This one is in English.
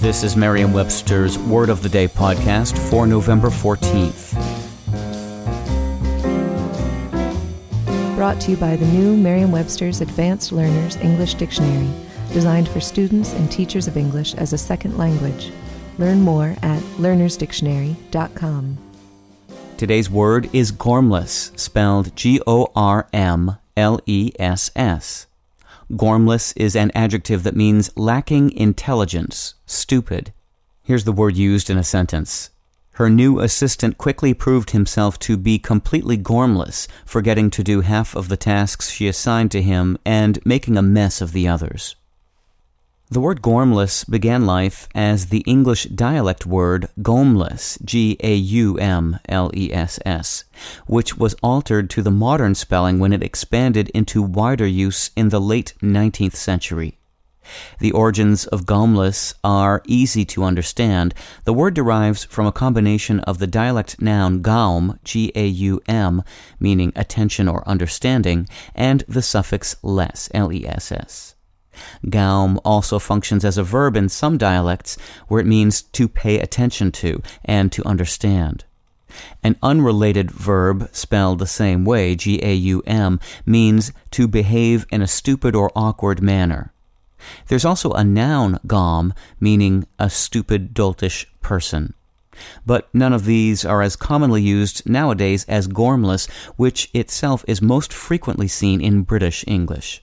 This is Merriam-Webster's Word of the Day podcast for November 14th. Brought to you by the new Merriam-Webster's Advanced Learners English Dictionary, designed for students and teachers of English as a second language. Learn more at learnersdictionary.com. Today's word is gormless, spelled G O R M L E S S. Gormless is an adjective that means lacking intelligence, stupid. Here's the word used in a sentence. Her new assistant quickly proved himself to be completely gormless, forgetting to do half of the tasks she assigned to him and making a mess of the others. The word gormless began life as the English dialect word gaumless, G-A-U-M-L-E-S-S, which was altered to the modern spelling when it expanded into wider use in the late 19th century. The origins of gaumless are easy to understand. The word derives from a combination of the dialect noun gaum, G-A-U-M, meaning attention or understanding, and the suffix less, L-E-S-S. Gaum also functions as a verb in some dialects where it means to pay attention to and to understand. An unrelated verb spelled the same way, G-A-U-M, means to behave in a stupid or awkward manner. There's also a noun, gaum, meaning a stupid, doltish person. But none of these are as commonly used nowadays as gormless, which itself is most frequently seen in British English.